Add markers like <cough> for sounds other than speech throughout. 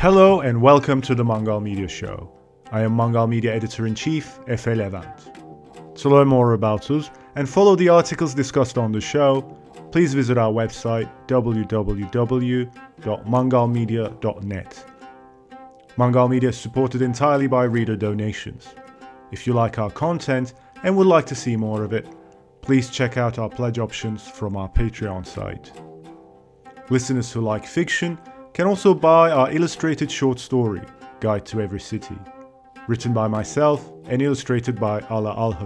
Hello and welcome to the Mangal Media Show. I am Mangal Media Editor in Chief, Efe Levent. To learn more about us and follow the articles discussed on the show, please visit our website www.mangalmedia.net. Mangal Media is supported entirely by reader donations. If you like our content and would like to see more of it, please check out our pledge options from our Patreon site. Listeners who like fiction can also buy our illustrated short story, Guide to Every City, written by myself and illustrated by Ala Al.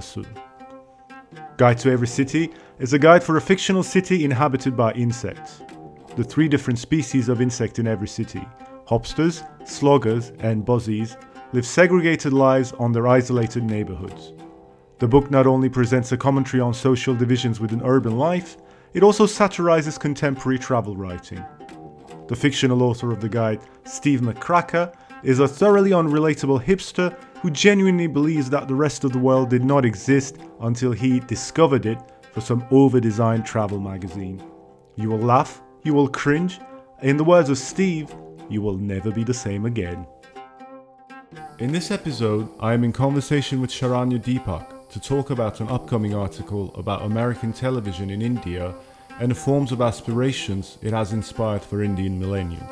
Guide to Every City is a guide for a fictional city inhabited by insects. The three different species of insect in every city hopsters, sloggers, and buzzies live segregated lives on their isolated neighborhoods. The book not only presents a commentary on social divisions within urban life, it also satirizes contemporary travel writing. The fictional author of the guide, Steve McCracker, is a thoroughly unrelatable hipster who genuinely believes that the rest of the world did not exist until he discovered it for some over designed travel magazine. You will laugh, you will cringe. In the words of Steve, you will never be the same again. In this episode, I am in conversation with Sharanya Deepak to talk about an upcoming article about American television in India and the forms of aspirations it has inspired for Indian millennials.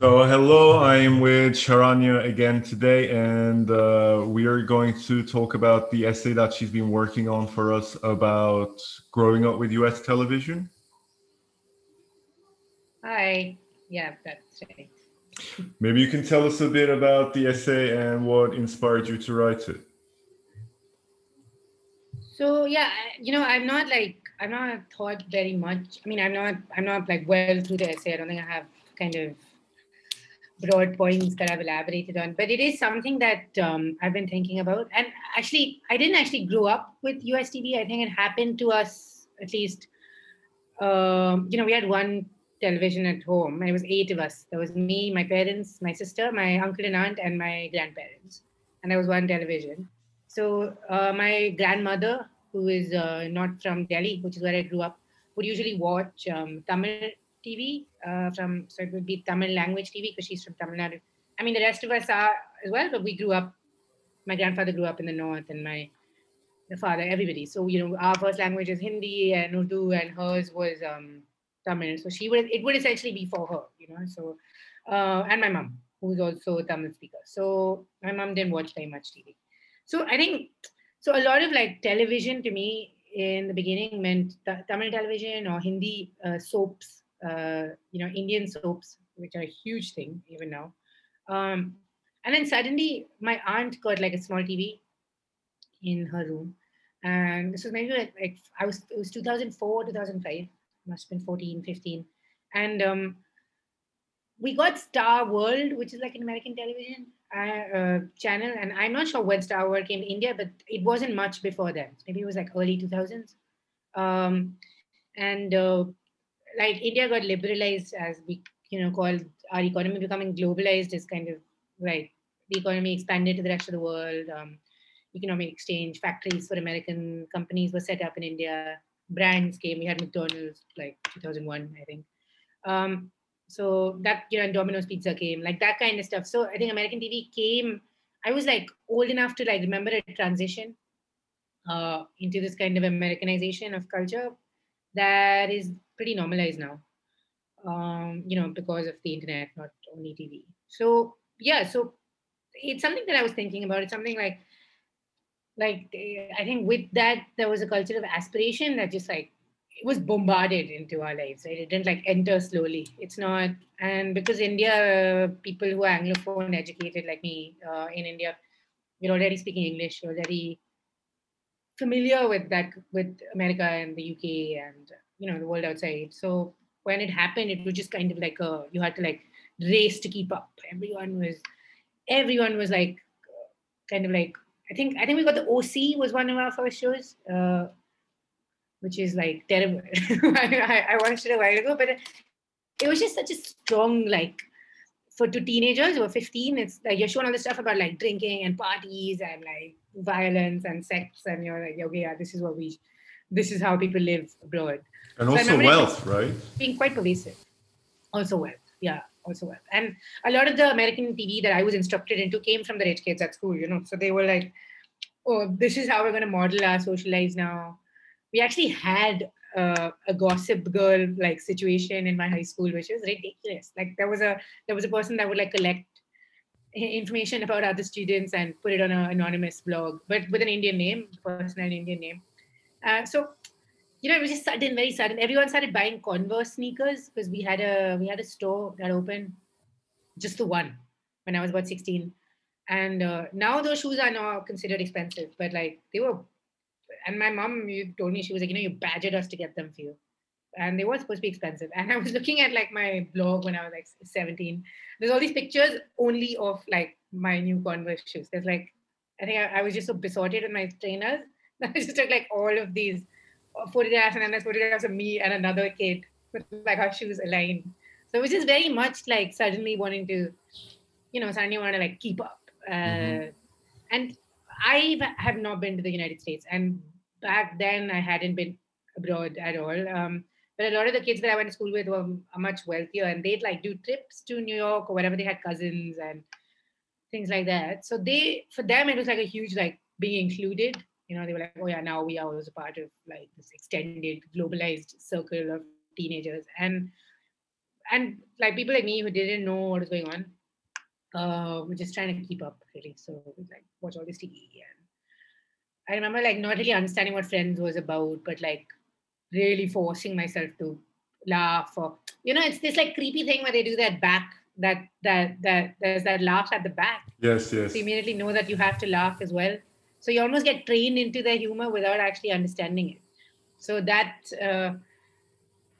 So, hello, I am with Sharanya again today, and uh, we are going to talk about the essay that she's been working on for us about growing up with US television. Hi, yeah, that's right. Maybe you can tell us a bit about the essay and what inspired you to write it. So yeah, you know, I'm not like I'm not thought very much. I mean, I'm not I'm not like well through the essay. I don't think I have kind of broad points that I've elaborated on, but it is something that um, I've been thinking about. And actually, I didn't actually grow up with US TV. I think it happened to us at least. Um, you know, we had one television at home, and it was eight of us. There was me, my parents, my sister, my uncle and aunt, and my grandparents, and there was one television. So uh, my grandmother, who is uh, not from Delhi, which is where I grew up, would usually watch um, Tamil TV uh, from, so it would be Tamil language TV because she's from Tamil Nadu. I mean, the rest of us are as well, but we grew up, my grandfather grew up in the north and my the father, everybody. So, you know, our first language is Hindi and Urdu and hers was um, Tamil. So she would, it would essentially be for her, you know, so, uh, and my mom, who's also a Tamil speaker. So my mom didn't watch very much TV. So I think, so a lot of like television to me in the beginning meant Tamil television or Hindi uh, soaps uh, you know, Indian soaps, which are a huge thing even now. Um, and then suddenly my aunt got like a small TV in her room. And this was maybe like, like I was, it was 2004, 2005, must have been 14, 15. And um, we got Star World, which is like an American television uh, channel. And I'm not sure when Star World came to India, but it wasn't much before that. Maybe it was like early 2000s. Um, and uh, like India got liberalized as we, you know, called our economy becoming globalized is kind of like the economy expanded to the rest of the world. Um, economic exchange, factories for American companies were set up in India. Brands came. We had McDonald's like 2001, I think. Um, so that you know, and Domino's Pizza came, like that kind of stuff. So I think American TV came. I was like old enough to like remember a transition uh, into this kind of Americanization of culture that is pretty normalized now. Um, you know, because of the internet, not only TV. So yeah, so it's something that I was thinking about. It's something like, like I think with that there was a culture of aspiration that just like it was bombarded into our lives. Right? It didn't like enter slowly. It's not, and because India, uh, people who are anglophone educated like me uh, in India, we're already speaking English, you're already familiar with that with America and the UK and you know the world outside so when it happened it was just kind of like a you had to like race to keep up everyone was everyone was like kind of like i think i think we got the oc was one of our first shows uh, which is like terrible <laughs> I, I watched it a while ago but it, it was just such a strong like for two teenagers who are 15 it's like you're shown all the stuff about like drinking and parties and like violence and sex and you're like okay yeah this is what we this is how people live abroad and so also wealth, right? Being quite pervasive. Also wealth, yeah. also well. And a lot of the American TV that I was instructed into came from the rich kids at school, you know. So they were like, "Oh, this is how we're going to model our social lives now." We actually had uh, a gossip girl like situation in my high school, which was ridiculous. Like there was a there was a person that would like collect information about other students and put it on an anonymous blog, but with an Indian name, person an Indian name. Uh, so you know, it was just sudden, very sudden. Everyone started buying Converse sneakers because we had a we had a store that opened, just the one, when I was about sixteen, and uh, now those shoes are now considered expensive, but like they were. And my mom told me she was like, you know, you badgered us to get them for you, and they were supposed to be expensive. And I was <laughs> looking at like my blog when I was like seventeen. There's all these pictures only of like my new Converse shoes. There's like, I think I, I was just so besotted with my trainers. That <laughs> I just took like all of these photographs and then there's photographs of me and another kid with like our shoes aligned. So it was just very much like suddenly wanting to, you know, suddenly want to like keep up. Uh, mm-hmm. And I have not been to the United States, and back then I hadn't been abroad at all. Um, but a lot of the kids that I went to school with were much wealthier, and they'd like do trips to New York or wherever they had cousins and things like that. So they, for them, it was like a huge like being included you know, they were like, oh yeah, now we are also part of like this extended globalized circle of teenagers. And and like people like me who didn't know what was going on, uh, were just trying to keep up really. So like watch all this TV. And I remember like not really understanding what Friends was about, but like really forcing myself to laugh or you know, it's this like creepy thing where they do that back that that that there's that laugh at the back. Yes, yes. So you immediately know that you have to laugh as well. So you almost get trained into the humor without actually understanding it. So that uh,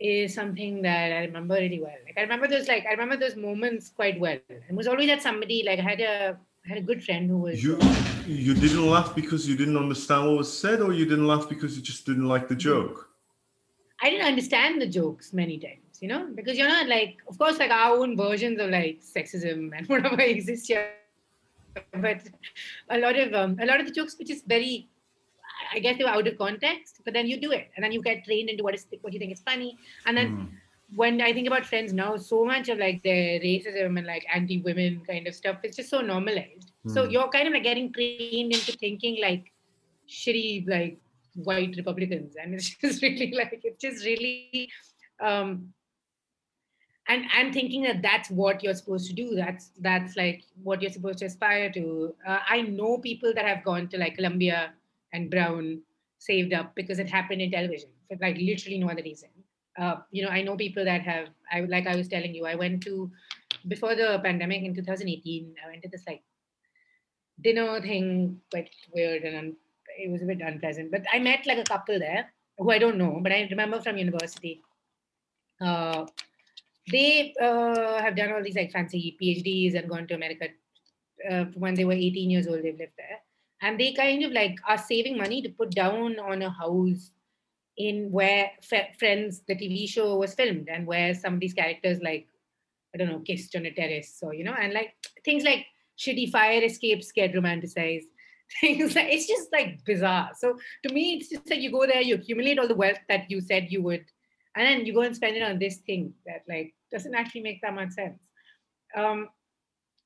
is something that I remember really well. Like I remember those like I remember those moments quite well. It was always that somebody like I had a I had a good friend who was you you didn't laugh because you didn't understand what was said or you didn't laugh because you just didn't like the joke i didn't understand the jokes many times you know because you're not like of course like our own versions of like sexism and <laughs> whatever exists here but a lot of um, a lot of the jokes which is very I guess they were out of context, but then you do it, and then you get trained into what is what you think is funny, and then. Mm. When I think about friends now, so much of like the racism and like anti-women kind of stuff is just so normalized. Mm. So you're kind of like getting trained into thinking like shitty like white Republicans, and it's <laughs> just really like it's just really um, and I'm thinking that that's what you're supposed to do. That's that's like what you're supposed to aspire to. Uh, I know people that have gone to like Columbia and Brown saved up because it happened in television for like literally no other reason. Uh, you know, I know people that have. I like I was telling you, I went to before the pandemic in 2018. I went to this like dinner thing, quite weird and un- it was a bit unpleasant. But I met like a couple there who I don't know, but I remember from university. Uh, they uh, have done all these like fancy PhDs and gone to America. Uh, when they were 18 years old, they've lived there, and they kind of like are saving money to put down on a house in where F- Friends, the TV show, was filmed, and where some of these characters like I don't know kissed on a terrace, or you know, and like things like shitty fire escapes get romanticized. <laughs> Things like it's just like bizarre. So to me, it's just like you go there, you accumulate all the wealth that you said you would and then you go and spend it on this thing that like doesn't actually make that much sense um,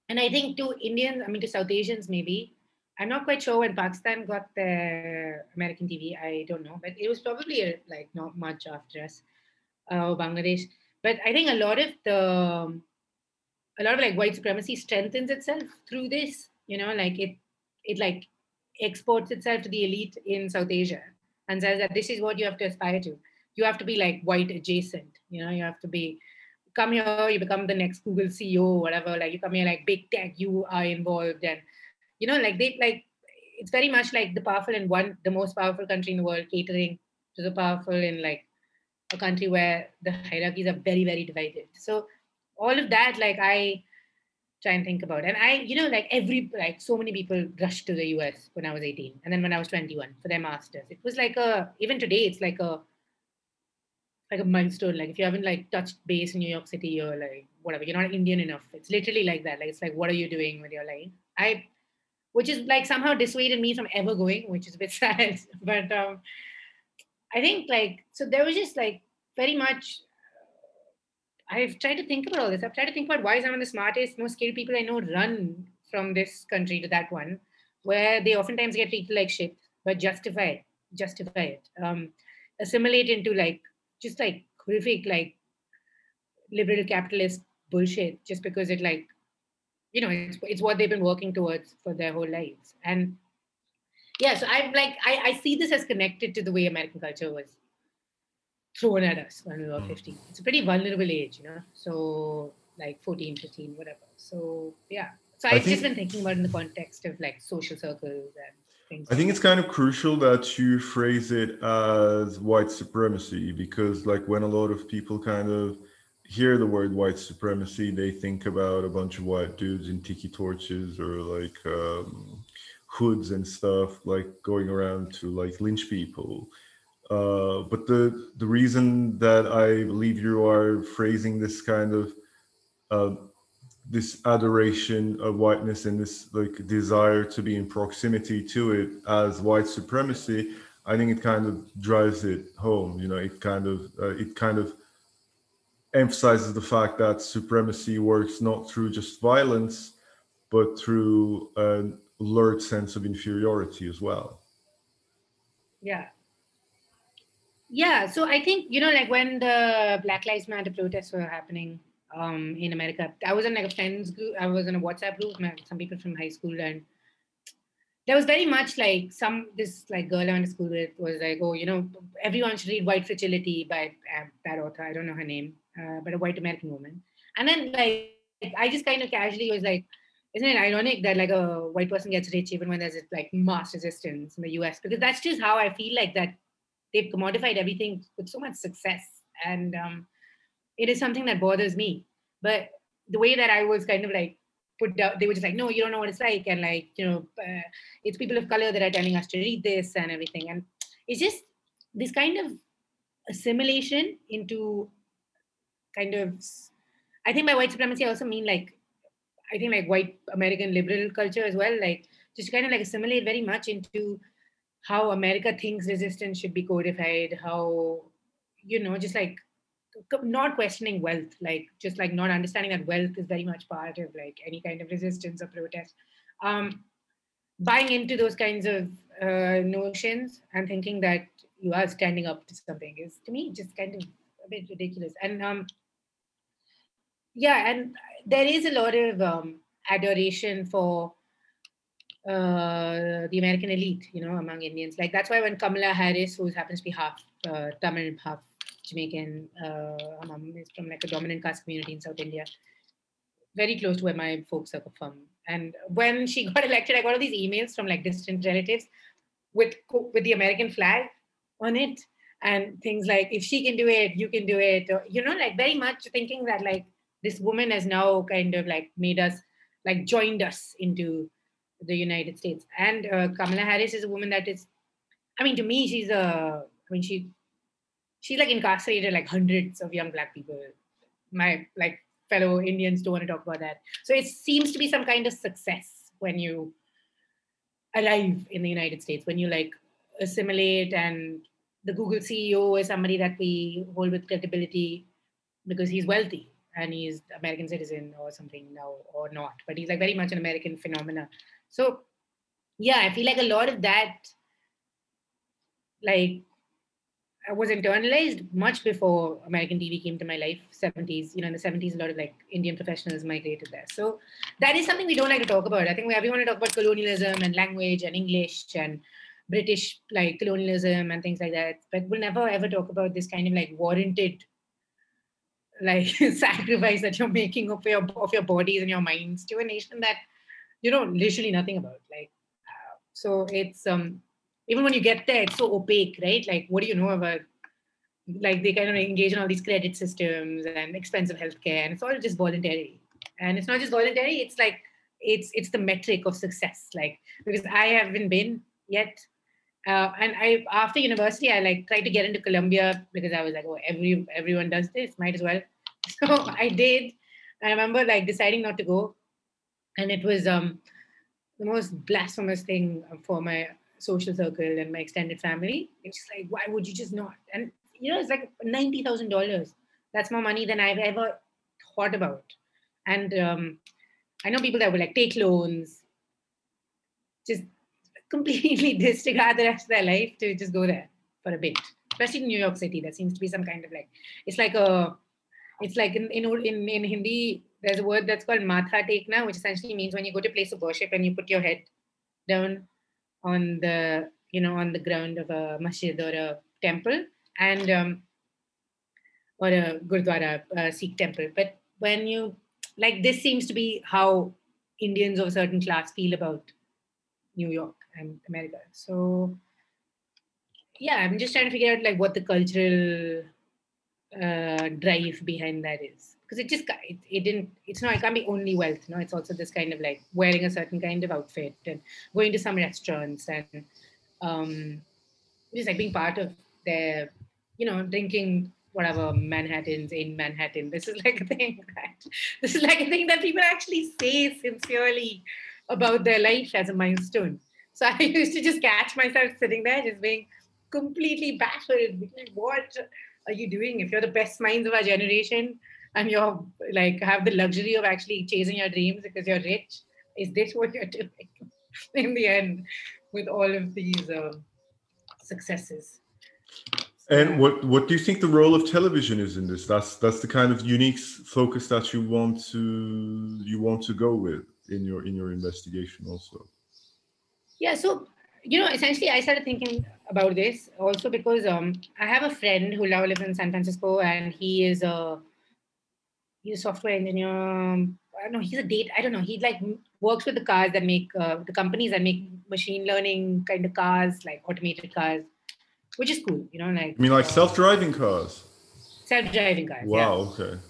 and i think to indians i mean to south asians maybe i'm not quite sure when pakistan got the american tv i don't know but it was probably uh, like not much after us uh, bangladesh. But i think a lot of the a lot of like white supremacy strengthens itself through this you know like it it like exports itself to the elite in south asia and says that this is what you have to aspire to. You have to be like white adjacent you know you have to be come here you become the next google ceo whatever like you come here like big tech you are involved and you know like they like it's very much like the powerful in one the most powerful country in the world catering to the powerful in like a country where the hierarchies are very very divided so all of that like i try and think about and i you know like every like so many people rushed to the us when i was 18 and then when i was 21 for their masters it was like a even today it's like a like a milestone. Like if you haven't like touched base in New York City or like whatever, you're not Indian enough. It's literally like that. Like it's like, what are you doing with your life? I, which is like somehow dissuaded me from ever going, which is a bit <laughs> sad. but um, I think like so there was just like very much. I've tried to think about all this. I've tried to think about why some of the smartest, most skilled people I know run from this country to that one, where they oftentimes get treated like shit, but justify it, justify it, um, assimilate into like just like horrific, like liberal capitalist bullshit, just because it like, you know, it's, it's what they've been working towards for their whole lives. And yeah, so I'm like, I, I see this as connected to the way American culture was thrown at us when we were Mm. 15. It's a pretty vulnerable age, you know, so like 14, 15, whatever. So yeah. So I I've just been thinking about it in the context of like social circles and things. I think it's kind of crucial that you phrase it as white supremacy because, like, when a lot of people kind of hear the word white supremacy, they think about a bunch of white dudes in tiki torches or like um, hoods and stuff, like going around to like lynch people. Uh, but the the reason that I believe you are phrasing this kind of uh, this adoration of whiteness and this like desire to be in proximity to it as white supremacy i think it kind of drives it home you know it kind of uh, it kind of emphasizes the fact that supremacy works not through just violence but through an alert sense of inferiority as well Yeah. Yeah. So I think, you know, like when the Black Lives Matter protests were happening um, in America, I was in like a friends group, I was in a WhatsApp group, with some people from high school, and there was very much like some, this like girl I went to school with was like, oh, you know, everyone should read White Fragility by uh, that author. I don't know her name, uh, but a white American woman. And then like, I just kind of casually was like, isn't it ironic that like a white person gets rich even when there's like mass resistance in the US? Because that's just how I feel like that they've commodified everything with so much success, and um, it is something that bothers me. But the way that I was kind of like put down, they were just like, no, you don't know what it's like, and like you know, uh, it's people of color that are telling us to read this and everything, and it's just this kind of assimilation into kind of I think by white supremacy I also mean like I think like white American liberal culture as well, like just kind of like assimilate very much into how America thinks resistance should be codified, how you know, just like not questioning wealth, like just like not understanding that wealth is very much part of like any kind of resistance or protest. Um, buying into those kinds of uh, notions and thinking that you are standing up to something is to me just kind of a bit ridiculous. And um, yeah, and there is a lot of um, adoration for uh, the American elite, you know, among Indians. Like that's why when Kamala Harris, who happens to be half uh, Tamil, half Jamaican, uh, her mom is from like a dominant caste community in South India, very close to where my folks are from. And when she <laughs> got elected, I got all these emails from like distant relatives with with the American flag on it and things like if she can do it, you can do it. Or, you know, like very much thinking that like this woman has now kind of like made us like joined us into the United States. And uh, Kamala Harris is a woman that is, I mean, to me, she's a, I mean, she, she's like incarcerated like hundreds of young black people. My like fellow Indians don't want to talk about that. So it seems to be some kind of success when you arrive in the United States, when you like assimilate and the Google CEO is somebody that we hold with credibility because he's wealthy and he's American citizen or something now or not, but he's like very much an American phenomena. So yeah, I feel like a lot of that like I was internalized much before American TV came to my life, 70s. You know, in the 70s, a lot of like Indian professionals migrated there. So that is something we don't like to talk about. I think we, we want to talk about colonialism and language and English and British like colonialism and things like that. But we'll never ever talk about this kind of like warranted like <laughs> sacrifice that you're making of your of your bodies and your minds to a nation that you know literally nothing about. Like uh, so it's um even when you get there, it's so opaque, right? Like what do you know about like they kind of engage in all these credit systems and expensive healthcare, and it's all just voluntary. And it's not just voluntary; it's like it's it's the metric of success. Like because I haven't been yet, uh, and I after university I like tried to get into Columbia because I was like, oh, every everyone does this, might as well. <laughs> So I did. I remember like deciding not to go, and it was um the most blasphemous thing for my social circle and my extended family. It's just like, why would you just not? And you know, it's like ninety thousand dollars That's more money than I've ever thought about. And um, I know people that will like take loans, just completely <laughs> disregard the rest of their life to just go there for a bit. Especially in New York City, there seems to be some kind of like it's like a it's like in in in, in Hindi, there's a word that's called matha tekna, which essentially means when you go to a place of worship and you put your head down on the you know on the ground of a masjid or a temple and um, or a gurdwara, a Sikh temple. But when you like this seems to be how Indians of a certain class feel about New York America. So yeah, I'm just trying to figure out like what the cultural uh, drive behind that is. Because it just it, it didn't it's not it can't be only wealth no it's also this kind of like wearing a certain kind of outfit and going to some restaurants and um just like being part of their you know drinking whatever manhattans in manhattan. This is like a thing <laughs> that this is like a thing that people actually say sincerely about their life as a milestone <laughs> so i used to just catch myself sitting there just being completely baffled. What are you doing? If you're the best minds of our generation and you're like have the luxury of actually chasing your dreams because you're rich is this what you're <laughs> doing? In the end with all of these uh, successes. And what what do you think the role of television is in this? That's that's the kind of unique focus that you want to you want to go with in your in your investigation also yeah so you know, essentially, I started thinking about this also because um, I have a friend who now lives in San Francisco, and he is a he's a software engineer. I don't know. He's a date. I don't know. He like works with the cars that make uh, the companies that make machine learning kind of cars, like automated cars, which is cool. You know, like I mean, like uh, self-driving cars. Self-driving cars. Wow. Yeah. Okay.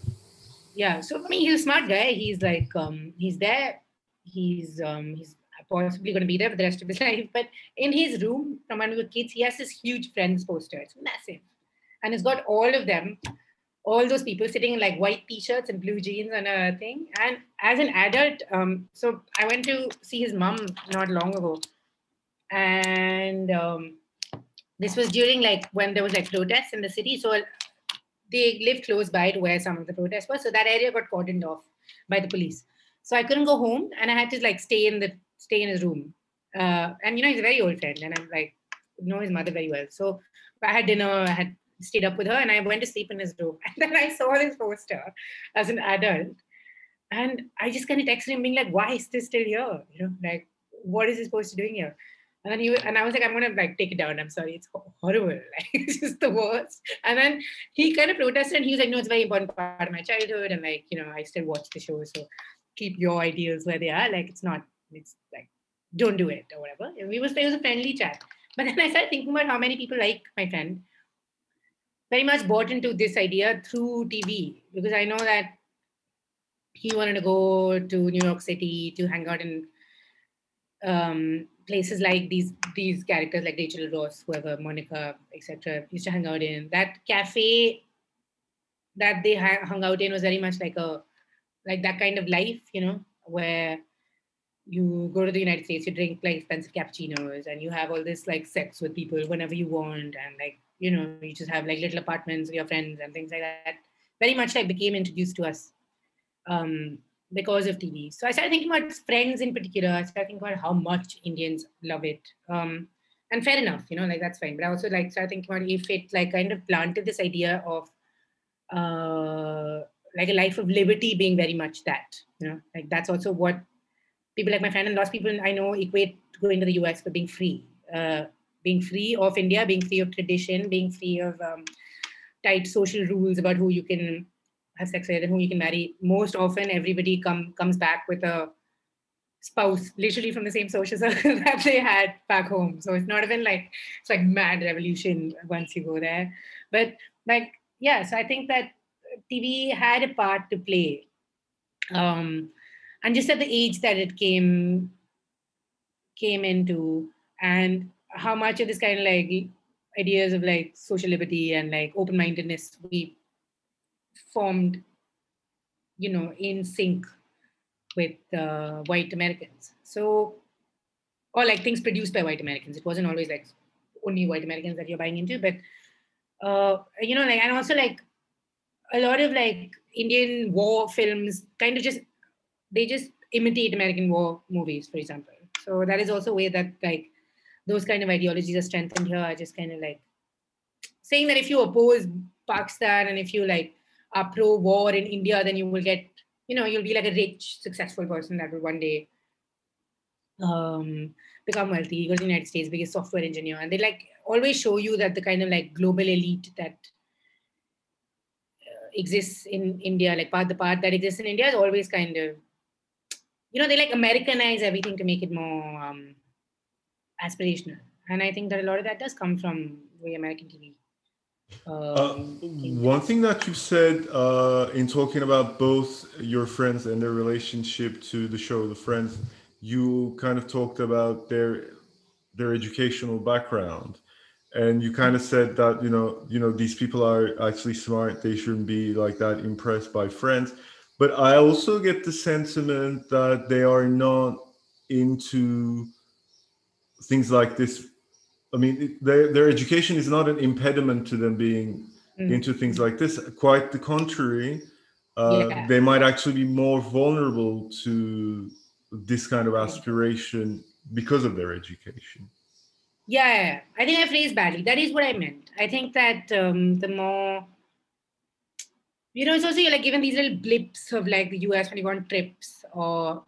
Yeah. So I mean, he's a smart guy. He's like um, he's there. He's um, he's possibly going to be there for the rest of his <laughs> life. But in his room, from one of the kids, he has this huge Friends poster. It's massive. And it's got all of them, all those people sitting in like white t-shirts and blue jeans and a thing. And as an adult, um, so I went to see his mom not long ago. And um, this was during like when there was like protests in the city. So they lived close by to where some of the protests were. So that area got cordoned off by the police. So I couldn't go home and I had to like stay in the stay in his room. Uh, and you know, he's a very old friend, and I'm like, know his mother very well. So I had dinner, I had stayed up with her, and I went to sleep in his room. <laughs> And then I saw this poster as an adult, and I just kind of texted him, being like, "Why is this still here? You know, like, what is this poster doing here?" And then he and I was like, I'm gonna like take it down. I'm sorry, it's horrible. <laughs> Like it's just the worst. And then he kind of protested and he was like, No, it's a very important part of my childhood. And like, you know, I still watch the show. So keep your ideals where they are. Like it's not it's like don't do it or whatever. We was it was a friendly chat. But then I started thinking about how many people like my friend very much bought into this idea through TV because I know that he wanted to go to New York City to hang out in um, places like these these characters like Rachel Ross, whoever, Monica, etc. used to hang out in. That cafe that they hung out in was very much like a like that kind of life, you know, where you go to the United States, you drink like expensive cappuccinos, and you have all this like sex with people whenever you want, and like you know, you just have like little apartments with your friends and things like that. Very much like became introduced to us um, because of TV. So I started thinking about Friends in particular. I started thinking about how much Indians love it. Um, and fair enough, you know, like that's fine. But I also like started thinking about if it like kind of planted this idea of uh, like a life of liberty being very much that, you know, like that's also what people like my friend and lots of people I know equate going to the US for being free, uh, being free of India, being free of tradition, being free of um, tight social rules about who you can have sex with and who you can marry. Most often, everybody come comes back with a spouse, literally from the same social <laughs> circle that they had back home. So it's not even like it's like mad revolution once you go there. But like, yeah, so I think that TV had a part to play. Um, and just at the age that it came came into and how much of this kind of like ideas of like social liberty and like open-mindedness we formed you know in sync with uh, white americans. So or like things produced by white americans. It wasn't always like only white americans that you're buying into but uh, you know like and also like a lot of like Indian war films kind of just they just imitate American war movies, for example. So that is also a way that like those kind of ideologies are strengthened here. I just kind of like saying that if you oppose Pakistan and if you like are pro war in India, then you will get you know you'll be like a rich, successful person that will one day um, become wealthy. He goes to the United States, biggest software engineer, and they like always show you that the kind of like global elite that uh, exists in India, like part the part that exists in India, is always kind of you know they like Americanize everything to make it more um, aspirational, and I think that a lot of that does come from the American TV. Uh, one thing that you said uh, in talking about both your friends and their relationship to the show, The Friends, you kind of talked about their their educational background. And you kind of said that you know you know these people are actually smart. They shouldn't be like that impressed by friends but i also get the sentiment that they are not into things like this i mean their, their education is not an impediment to them being mm. into things like this quite the contrary uh, yeah. they might actually be more vulnerable to this kind of aspiration because of their education. Yeah, I think I phrased badly. That is what I meant. I think that um, the more, you know, it's also like given these little blips of like the US when you go on trips or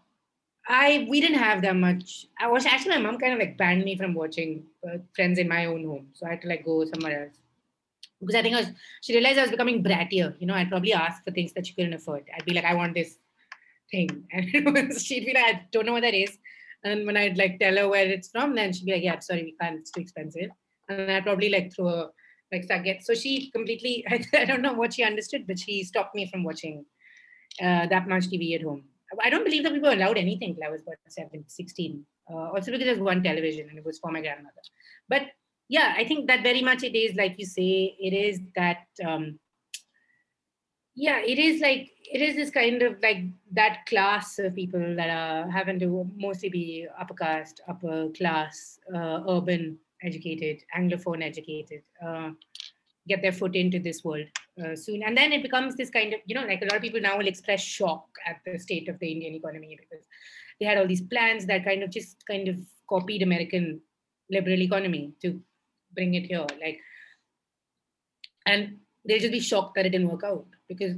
I we didn't have that much. I was actually my mom kind of like banned me from watching uh, Friends in my own home, so I had to like go somewhere else because I think I was. She realized I was becoming brattier. You know, I'd probably ask for things that she couldn't afford. I'd be like, I want this thing. <laughs> And she'd be like, I don't know what that is. And when I'd like tell her where it's from, then she'd be like, Yeah, sorry, we can't, it's too expensive. And I'd probably like throw a like get So she completely, <laughs> I, don't know what she understood, but she stopped me from watching uh, that much TV at home. I don't believe that we were allowed anything till I was about 17, 16. Uh, also because there's one television and it was for my grandmother. But yeah, I think that very much it is like you say, it is that um, yeah it is like it is this kind of like that class of people that are having to mostly be upper caste upper class uh, urban educated anglophone educated uh, get their foot into this world uh, soon. And then it becomes this kind of you know like a lot of people now will express shock at the state of the indian economy because they had all these plans that kind of just kind of copied american liberal economy to bring it here like and they'll just be shocked that it didn't work out because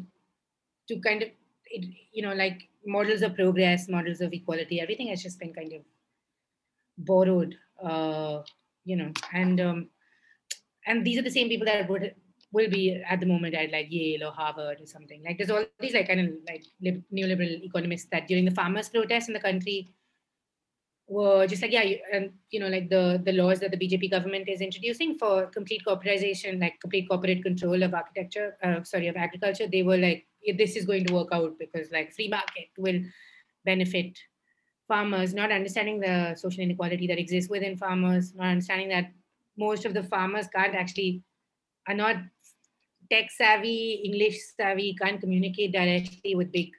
to kind of it, you know like models of progress models of equality everything has just been kind of borrowed uh, you know and um, and these are the same people that would will be at the moment at like Yale or Harvard or something. Like there's all these like kind of like neoliberal economists that during the farmers' protests in the country were just like yeah you, and you know like the the laws that the bjp government is introducing for complete corporatization like complete corporate control of architecture uh, sorry of agriculture they were like this is going to work out because like free market will benefit farmers not understanding the social inequality that exists within farmers not understanding that most of the farmers can't actually are not tech savvy english savvy can't communicate directly with big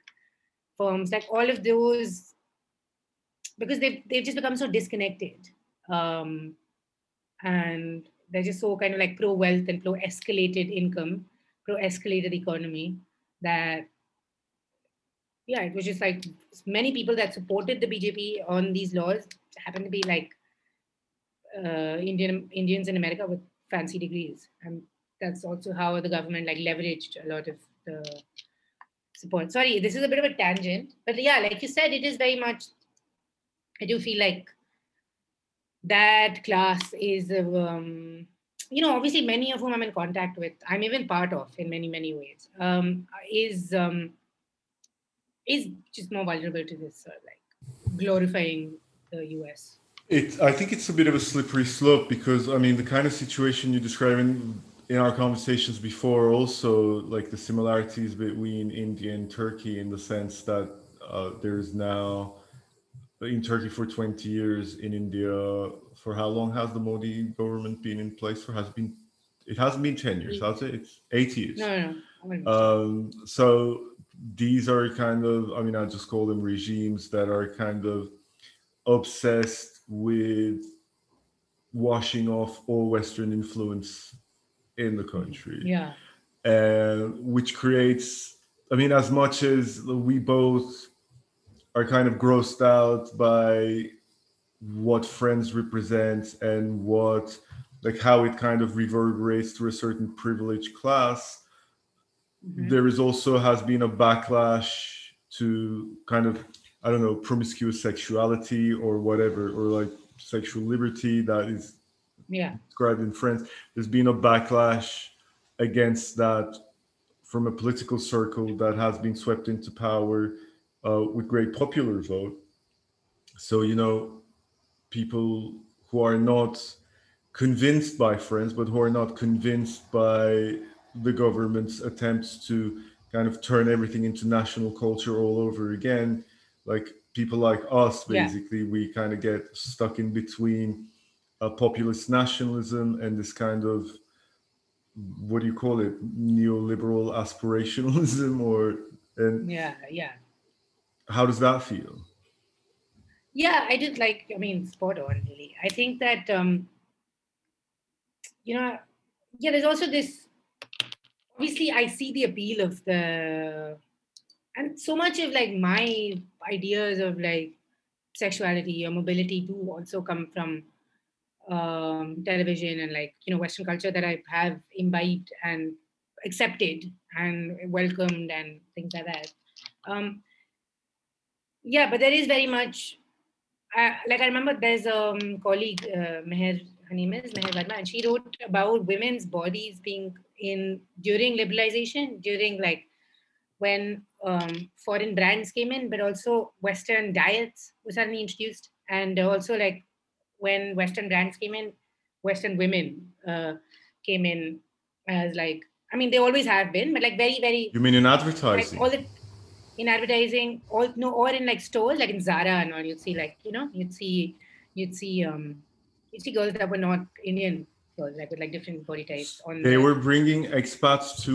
firms. Like all of those because they've they've just become so disconnected um, and they're just so kind of like pro wealth and pro escalated income pro escalated economy that yeah it was just like many people that supported the bjp on these laws happen to be like uh, indian indians in america with fancy degrees. And that's also how the government like leveraged a lot of the support. Sorry this is a bit of a tangent but yeah like you said it is very much I do feel like that class is, um, you know, obviously many of whom I'm in contact with, I'm even part of in many, many ways, um, is um, is just more vulnerable to this, uh, like glorifying the US. It, I think it's a bit of a slippery slope because I mean the kind of situation you describe in, in our conversations before also like the similarities between India and Turkey in the sense that uh, there's now in Turkey for 20 years, in India for how long has the Modi government been in place for? Has been it hasn't been 10 years, has it? It's eight years. No, no. Um, so these are kind of, I mean, I just call them regimes that are kind of obsessed with washing off all Western influence in the country. Yeah. uh, which creates. I mean, as much as we both are kind of grossed out by what friends represent and what like how it kind of reverberates to a certain privileged class mm-hmm. there is also has been a backlash to kind of i don't know promiscuous sexuality or whatever or like sexual liberty that is yeah. described in france. There's been a backlash against that from a political circle that has been swept into power uh, with great popular vote. So you know people who are not convinced by friends, but who are not convinced by the government's attempts to kind of turn everything into national culture all over again. Like people like us, basically, yeah. we kind of get stuck in between a populist nationalism and this kind of what do you call it neoliberal aspirationalism <laughs> or and yeah yeah how does that feel yeah, I did like, I mean, spot on, really. I think that, um, you know, yeah, there's also this, obviously, I see the appeal of the, and so much of like my ideas of like sexuality or mobility do also come from um, television and like, you know, Western culture that I have imbibed and accepted and welcomed and things like that. Um, yeah, but there is very much like I remember there's a um, colleague, uh, Meher, her name is Meher Verma, and she wrote about women's bodies being in during liberalization, during like when um, foreign brands came in, but also Western diets were suddenly introduced, and also like when Western brands came in, Western women uh, came in as like I mean they always have been, but like very very. You mean in advertising? Like all the in advertising or no or in like stores like in Zara and all you'd see like you know you'd see you'd see um you'd see girls that were not Indian girls like with like different body types on they the, were bringing expats to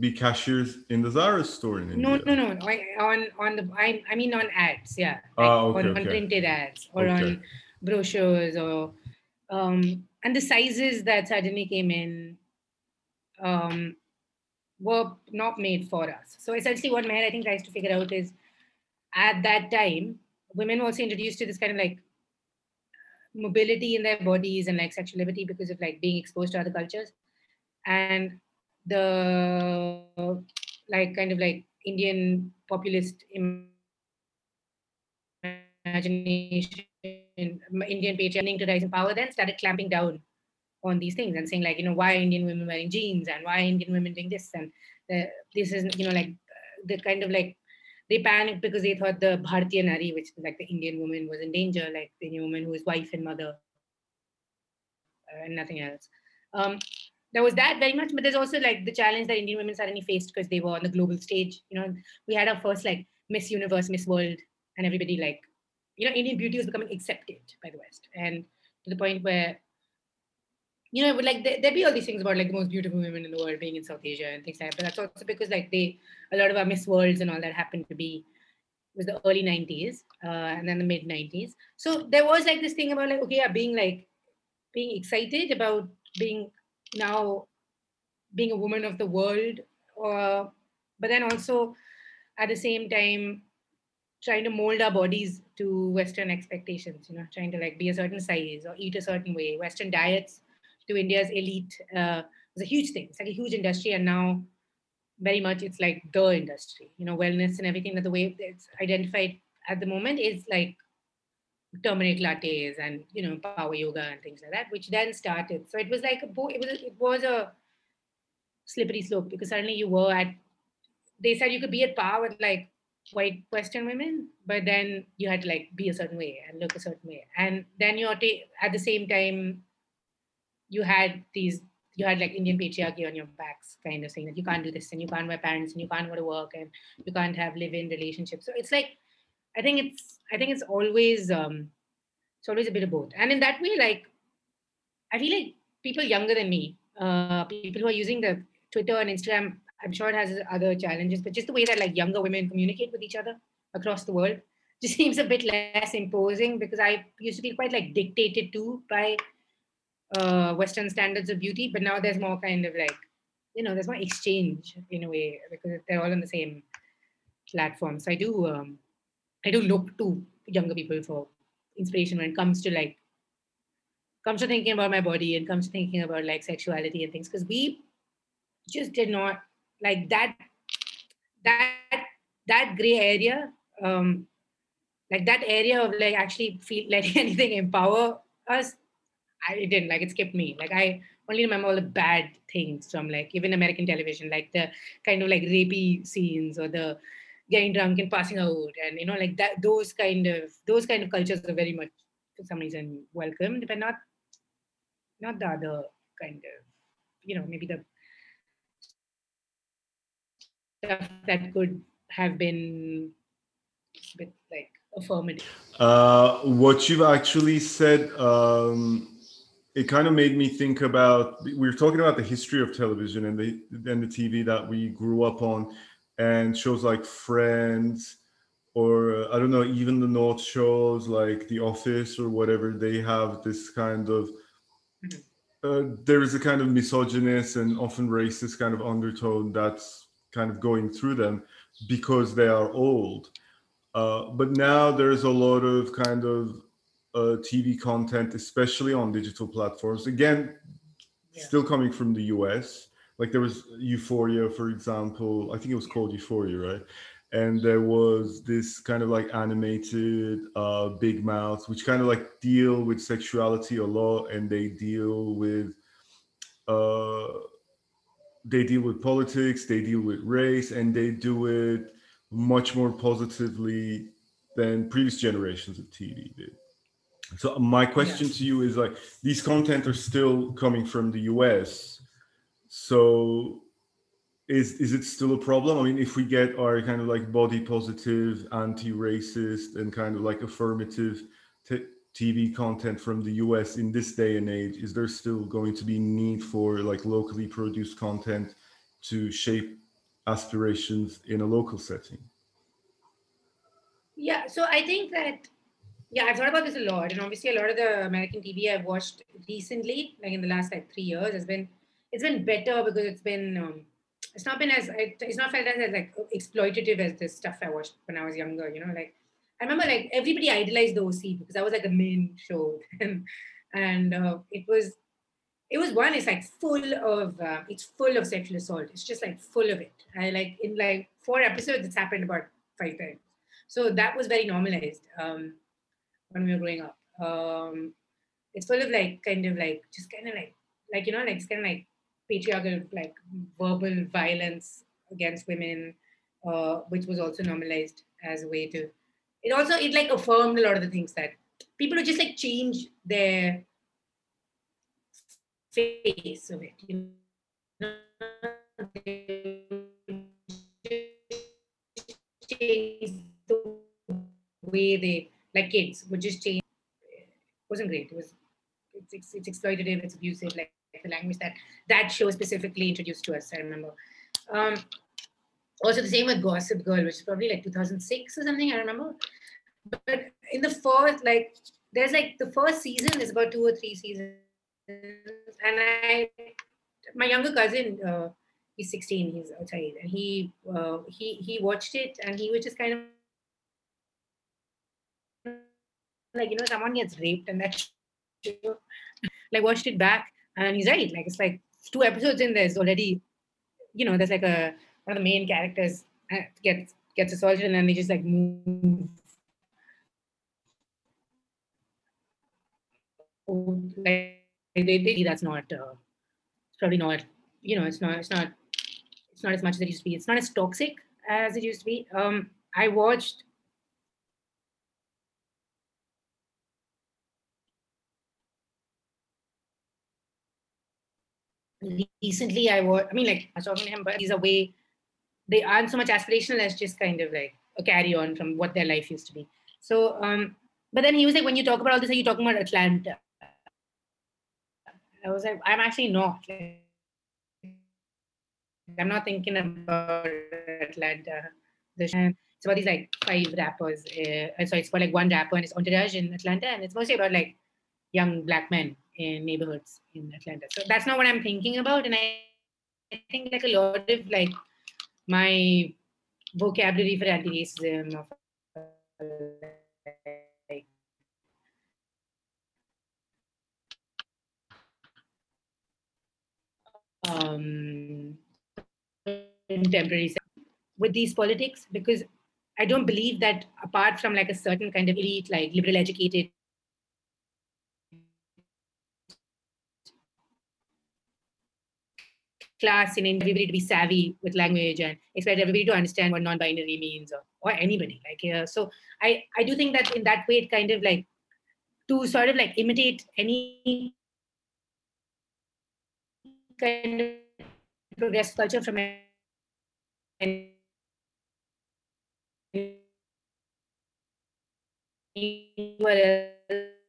be cashiers in the Zara store in India. No, no, no. I, on on the I, I mean on ads, yeah. Like ah, okay, on, okay. on printed ads or okay. on brochures or um and the sizes that suddenly came in um were not made for us. So essentially, what Meher I think tries to figure out is, at that time, women were also introduced to this kind of like mobility in their bodies and like sexual liberty because of like being exposed to other cultures, and the like kind of like Indian populist imagination, Indian patriarchy to rise in power, then started clamping down on these things and saying like you know why indian women wearing jeans and why indian women doing this and the, this is you know like uh, the kind of like they panicked because they thought the bhartiya nari which like the indian woman was in danger like the indian woman who is wife and mother uh, and nothing else. Um, there was that very much but there's also like the challenge that indian women suddenly faced because they were on the global stage you know. We had our first like miss universe miss world and everybody like you know indian beauty was becoming accepted by the west and to the point where you know, like there, would be all these things about like the most beautiful women in the world being in South Asia and things like that. But that's also because like they, a lot of our Miss Worlds and all that happened to be was the early 90s uh, and then the mid 90s. So there was like this thing about like, okay, yeah, being like, being excited about being now being a woman of the world, uh, but then also at the same time trying to mold our bodies to Western expectations, you know, trying to like be a certain size or eat a certain way. Western diets to India's elite uh, was a huge thing. It's like a huge industry, and now very much it's like the industry. You know, wellness and everything. That the way it's identified at the moment is like turmeric lattes and you know power yoga and things like that, which then started. So it was like a it was it was a slippery slope because suddenly you were at. They said you could be at par with like white Western women, but then you had to like be a certain way and look a certain way, and then you're ta- at the same time you had these you had like Indian patriarchy on your backs, kind of saying that you can't do this and you can't wear pants and you can't go to work and you can't have live-in relationships. So it's like, I think it's I think it's always um it's always a bit of both. And in that way, like I feel like people younger than me, uh, people who are using the Twitter and Instagram, I'm sure it has other challenges, but just the way that like younger women communicate with each other across the world just <laughs> seems a bit less imposing because I used to be quite like dictated to by uh, Western standards of beauty, but now there's more kind of like you know, there's more exchange in a way because they're all on the same platform. So I do, um, I do look to younger people for inspiration when it comes to like, comes to thinking about my body and comes to thinking about like sexuality and things because we just did not like that, that, that gray area, um, like that area of like actually feel <laughs> letting anything empower us. I didn't like it skipped me. Like I only remember all the bad things from like even American television, like the kind of like rapey scenes or the getting drunk and passing out, and you know, like that. Those kind of those kind of cultures are very much for some reason welcomed, but not not the other kind of, you know, maybe the stuff that could have been a bit like affirmative. Uh, what you've actually said um, it kind of made me think about we were talking about the history of television and the and the TV that we grew up on, and shows like Friends, or I don't know, even the North shows like The Office or whatever. They have this kind of mm-hmm. uh, there is a kind of misogynist and often racist kind of undertone that's kind of going through them because they are old. Uh, but now there's a lot of kind of uh, TV content, especially on digital platforms. Again, yeah. still coming from the US. Like there was Euphoria, for example. I think it was called Euphoria, right? And there was this kind of like animated uh, Big Mouth, which kind of like deal with sexuality a lot, and they deal with uh, they deal with politics, they deal with race, and they do it much more positively than previous generations of TV did. So my question to you is like these content are still coming from the US. So is is it still a problem? I mean, if we get our kind of like body positive, anti-racist, and kind of like affirmative t- TV content from the US in this day and age, is there still going to be need for like locally produced content to shape aspirations in a local setting? Yeah, so I think that yeah, I've thought about this a lot, and obviously a lot of the American TV I've watched recently, like in the last like three years, has been it's been better because it's been um, it's not been as it's not felt as, like exploitative as the stuff I watched when I was younger. You know, like I remember like everybody idolized the OC because that was like the main show, <laughs> and and uh, it was it was one. It's like full of uh, it's full of sexual assault. It's just like full of it. I like in like four episodes, it's happened about five times. So that was very normalized. Um, when we were growing up. Um, it's full of like kind of like just kind of like like you know like it's kind of like patriarchal like verbal violence against women, uh, which was also normalized as a way to. It also it like affirmed a lot of the things that people would just like change their face of it. You know? change the way they like kids would just change. It wasn't great. It was it's, it's, it's exploitative, it's abusive, like, the language that that show specifically introduced to us. I remember. Um, also, the same with Gossip Girl, which is probably like 2006 or something. I remember. But in the first, like, there's like the first season is about two or three seasons, and I, my younger cousin, uh, he's 16, he's outside, and he uh, he he watched it, and he was just kind of like you know someone gets raped and that show, like watched it back and he's right like it's like two episodes in there's already you know there's like a one of the main characters uh, gets gets assaulted and then they just like move. Like they, they that's not uh, probably not you know it's not it's not it's not as much as it used to be. It's not as toxic as it used to be. Um i watched recently I was, I mean, like I was talking to him, but he's a way they aren't so much aspirational as just kind of like a carry on from what their life used to be. So, um, but then he was like, when you talk about all this, are you talking about Atlanta? I was like, I'm actually not. I'm not thinking about Atlanta. It's about these like five rappers. Uh, so it's about like one rapper and his entourage in Atlanta, and it's mostly about like young black men in neighborhoods in Atlanta. So that's not what I'm thinking about. And I, think like a lot of like my vocabulary for anti-racism of like um with these politics because I don't believe that apart from like a certain kind of elite, like liberal educated class in everybody to be savvy with language and expect everybody to understand what non-binary means or, or anybody like yeah. So i i do think that in that way it kind of like to sort of like imitate any kind of progressive culture from anywhere else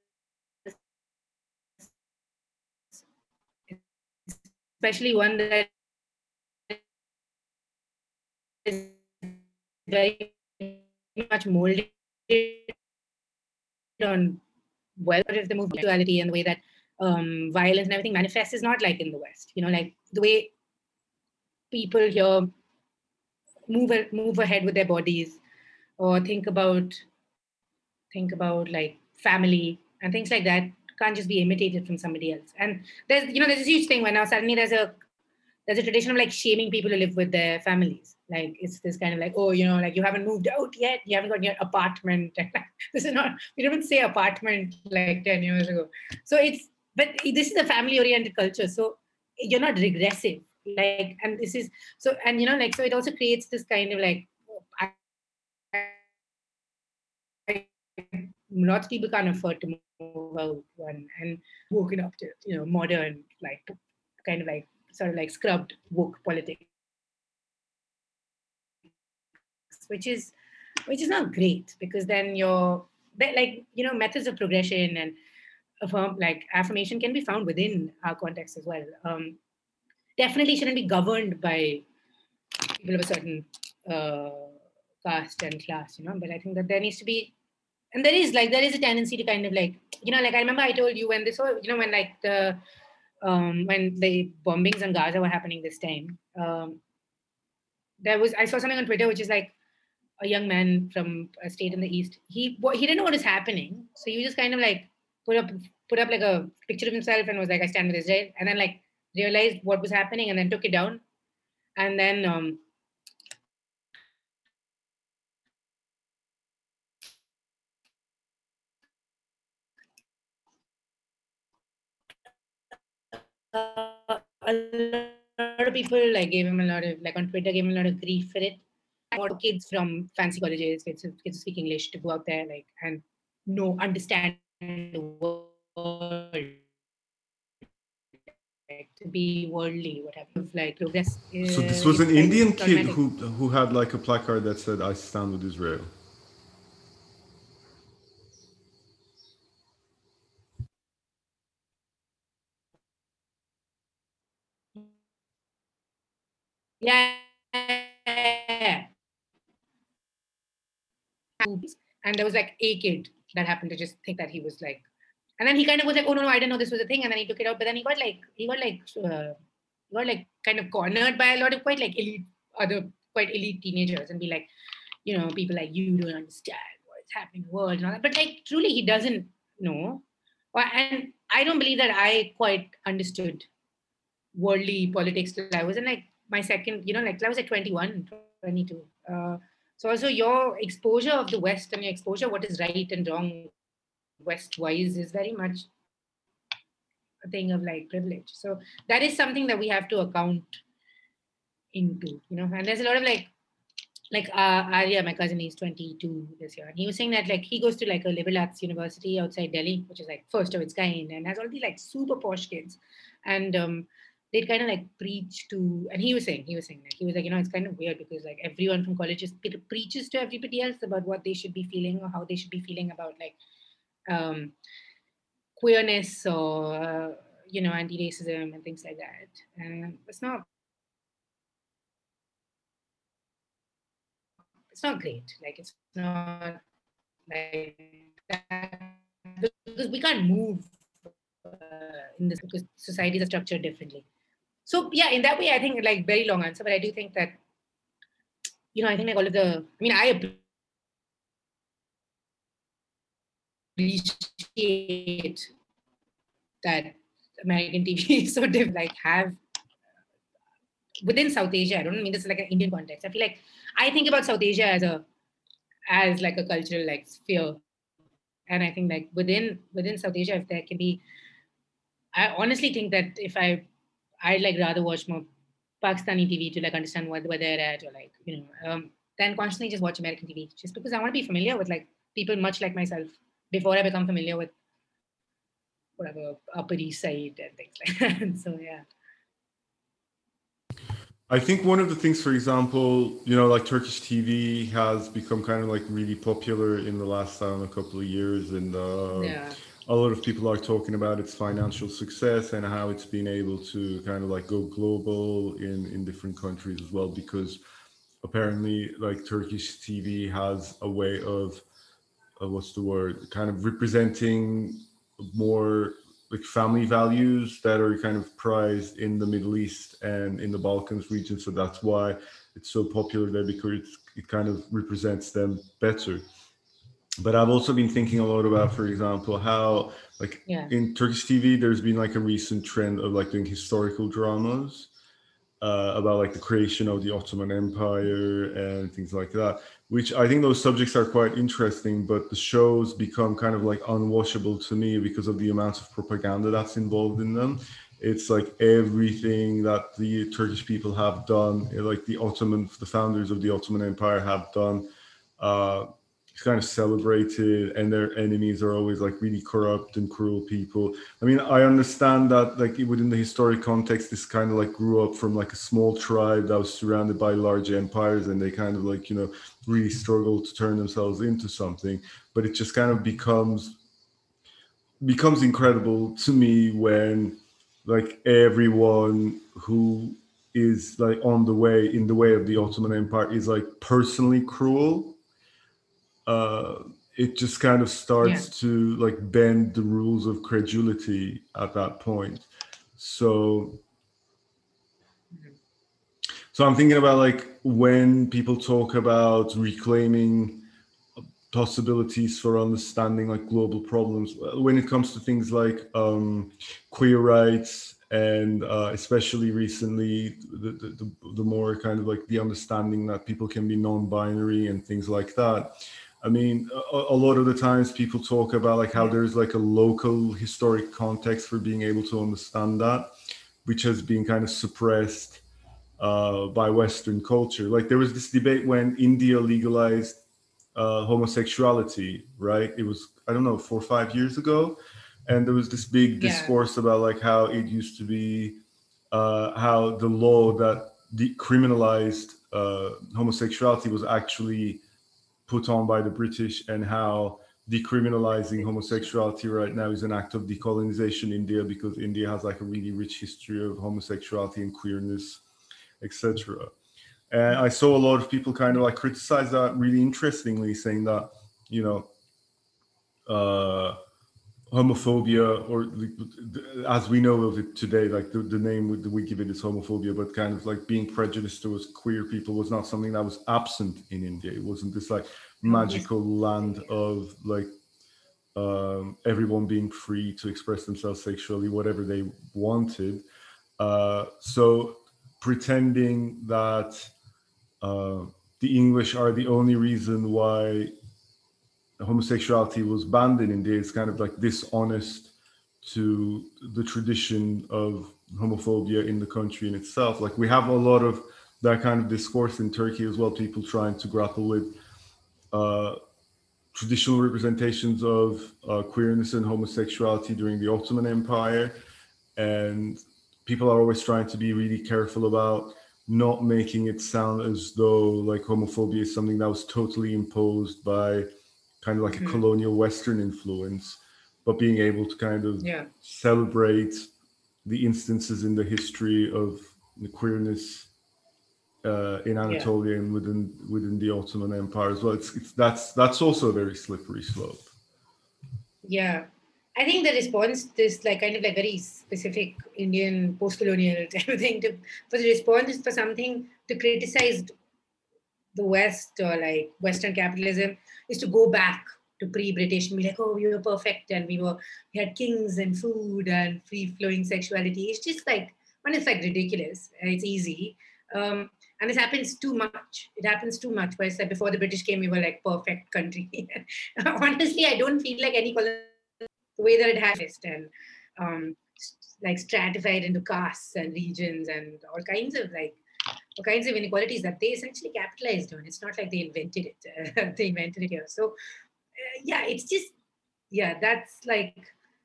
especially one that is very much molded on well if the movement and the way that um, violence and everything manifests is not like in the West. You know, like the way people here move move ahead with their bodies or think about think about like family and things like that can't just be imitated from somebody else. And there's you know there's this huge thing when now suddenly there's a there's a tradition of like shaming people to live with their families. Like it's this kind of like, oh, you know, like you haven't moved out yet, you haven't got your apartment. <laughs> this is not we didn't say apartment like 10 years ago. So it's but this is a family oriented culture. So you're not regressive. Like and this is so and you know, like so it also creates this kind of like lots of people can't afford to move out one and woken up to, you know, modern like kind of like sort of like scrubbed woke politics, which is which is not great because then you're like you know methods of progression and affirm like affirmation can be found within our context as well. Um, definitely shouldn't be governed by people of a certain uh, caste and class, you know. But I think that there needs to be, and there is like there is a tendency to kind of like you know like I remember I told you when this you know when like the um, when the bombings in Gaza were happening this time, um, there was I saw something on Twitter which is like a young man from a state in the east. He he didn't know what was happening, so he just kind of like put up put up like a picture of himself and was like, "I stand with Israel," and then like realized what was happening and then took it down, and then um, uh, a lot of people like gave him a lot of like on Twitter gave him a lot of grief for it. Or kids from fancy colleges, kids, kids who speak English, to go out there like and know understand the world, like, to be worldly, whatever. Like progress. So this was an Indian kid who who had like a placard that said "I stand with Israel." Yeah. And there was like a kid that happened to just think that he was like, and then he kind of was like, oh no, no, I didn't know this was a thing, and then he took it out. But then he got like, he got like, uh, got like kind of cornered by a lot of quite like elite, other quite elite teenagers, and be like, you know, people like you don't understand what's happening in the world and all that. But like, truly, he doesn't know. And I don't believe that I quite understood worldly politics till I was in like my second, you know, like I was at 21, 22. Uh, so also your exposure of the West and your exposure what is right and wrong West-wise is very much a thing of like privilege. So that is something that we have to account into, you know, and there's a lot of like like uh, Arya, my cousin, he's 22 this year, and he was saying that like he goes to like a liberal arts university outside Delhi, which is like first of its kind, and has all these like super posh kids, and um, they'd kind of like preach to, and he was saying, he was saying like, he was like, you know, it's kind of weird because like everyone from colleges preaches to everybody else about what they should be feeling or how they should be feeling about like um, queerness or, uh, you know, anti-racism and things like that. And it's not, it's not great. Like it's not like that because we can't move uh, in this because societies are structured differently so yeah, in that way, I think like very long answer, but I do think that you know, I think like all of the. I mean, I appreciate that American TV <laughs> sort of like have within South Asia. I don't mean this is like an Indian context. I feel like I think about South Asia as a as like a cultural like sphere, and I think like within within South Asia, if there can be, I honestly think that if I I'd like rather watch more Pakistani TV to like understand what where they're at or like you know um, than constantly just watch American TV just because I want to be familiar with like people much like myself before I become familiar with whatever Upper East Side and things like that. <laughs> so yeah. I think one of the things, for example, you know, like Turkish TV has become kind of like really popular in the last, I don't know, couple of years, and uh, yeah. A lot of people are talking about its financial success and how it's been able to kind of like go global in in different countries as well, because apparently, like Turkish TV has a way of, uh, what's the word, kind of representing more like family values that are kind of prized in the Middle East and in the Balkans region. So that's why it's so popular there because it kind of represents them better. But I've also been thinking a lot about, for example, how like yeah. in Turkish TV, there's been like a recent trend of like doing historical dramas uh, about like the creation of the Ottoman Empire and things like that which I think those subjects are quite interesting, but the shows become kind of like unwatchable to me because of the amount of propaganda that's involved in them. It's like everything that the Turkish people have done, like the Ottoman, the founders of the Ottoman Empire have done. Uh, kind of celebrated and their enemies are always like really corrupt and cruel people. I mean i understand that like within the historic context this kind of like grew up from like a small tribe that was surrounded by large empires and they kind of like you know really struggled to turn themselves into something. But it just kind of becomes becomes incredible to me when like everyone who is like on the way in the way of the ottoman empire is like personally cruel uh, it just kind of starts yeah. to like bend the rules of credulity at that point. So, so I'm thinking about like when people talk about reclaiming possibilities for understanding like global problems when it comes to things like um, queer rights and uh, especially recently the, the, the more kind of like the understanding that people can be non-binary and things like that I mean, a, a, lot of the times people talk about like how there's like a local historic context for being able to understand that, which has been kind of suppressed uh, by Western culture. Like there was this debate when India legalized uh, homosexuality, right? It was I don't know four or five years ago, and there was this big discourse about like how it used to be, uh, how the law that decriminalized uh, homosexuality was actually put on by the British and how decriminalizing homosexuality right now is an act of decolonization in India because India has like a really rich history of homosexuality and queerness, etc. And I saw a lot of people kind of like criticize that really interestingly, saying that, you know, uh, homophobia, or as we know of it today, like the, the name we give it is homophobia, but kind of like being prejudiced towards queer people was not something that was absent in India. It wasn't this like magical land of like um, everyone being free to express themselves sexually, whatever they wanted. Uh, so pretending that uh, the English are the only reason why homosexuality was banned in India is kind of like dishonest to the tradition of homophobia in the country in itself. Like we have a lot of that kind of discourse in Turkey as well, people trying to grapple with uh, traditional representations of uh, queerness and homosexuality during the Ottoman Empire. And people are always trying to be really careful about not making it sound as though like homophobia is something that was totally imposed by kind of like mm-hmm. a colonial Western influence, but being able to kind of yeah. celebrate the instances in the history of the queerness uh, in Anatolia yeah. and within within the Ottoman Empire as well. It's, it's that's that's also a very slippery slope. Yeah, I think the response this like kind of like very specific Indian post-colonial <laughs> type of thing to for the response is for something to criticize the West or like Western capitalism is to go back to pre-British and be like, oh, we were perfect and we were we had kings and food and free-flowing sexuality. It's just like one, it's like ridiculous. It's easy. Um, and this happens too much. It happens too much. But it's like before the British came, we were like perfect country. <laughs> Honestly, I don't feel like any color the way that it has and um, like stratified into castes and regions and all kinds of like kinds of inequalities that they essentially capitalized on. It's not like they invented it; <laughs> they invented it here. So uh, yeah, it's just yeah, that's like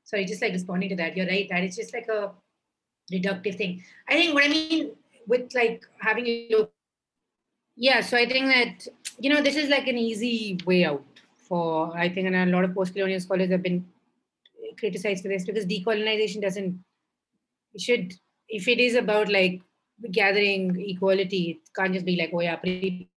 sorry, just like responding to that. You're right that it's just like a reductive thing. I think what I mean with like having a look. Yeah, so I think that you know this is like an easy way out for I think and a lot of post-colonial scholars have been criticized for this because decolonization doesn't should if it is about like gathering equality, it can't just be like, oh yeah, pre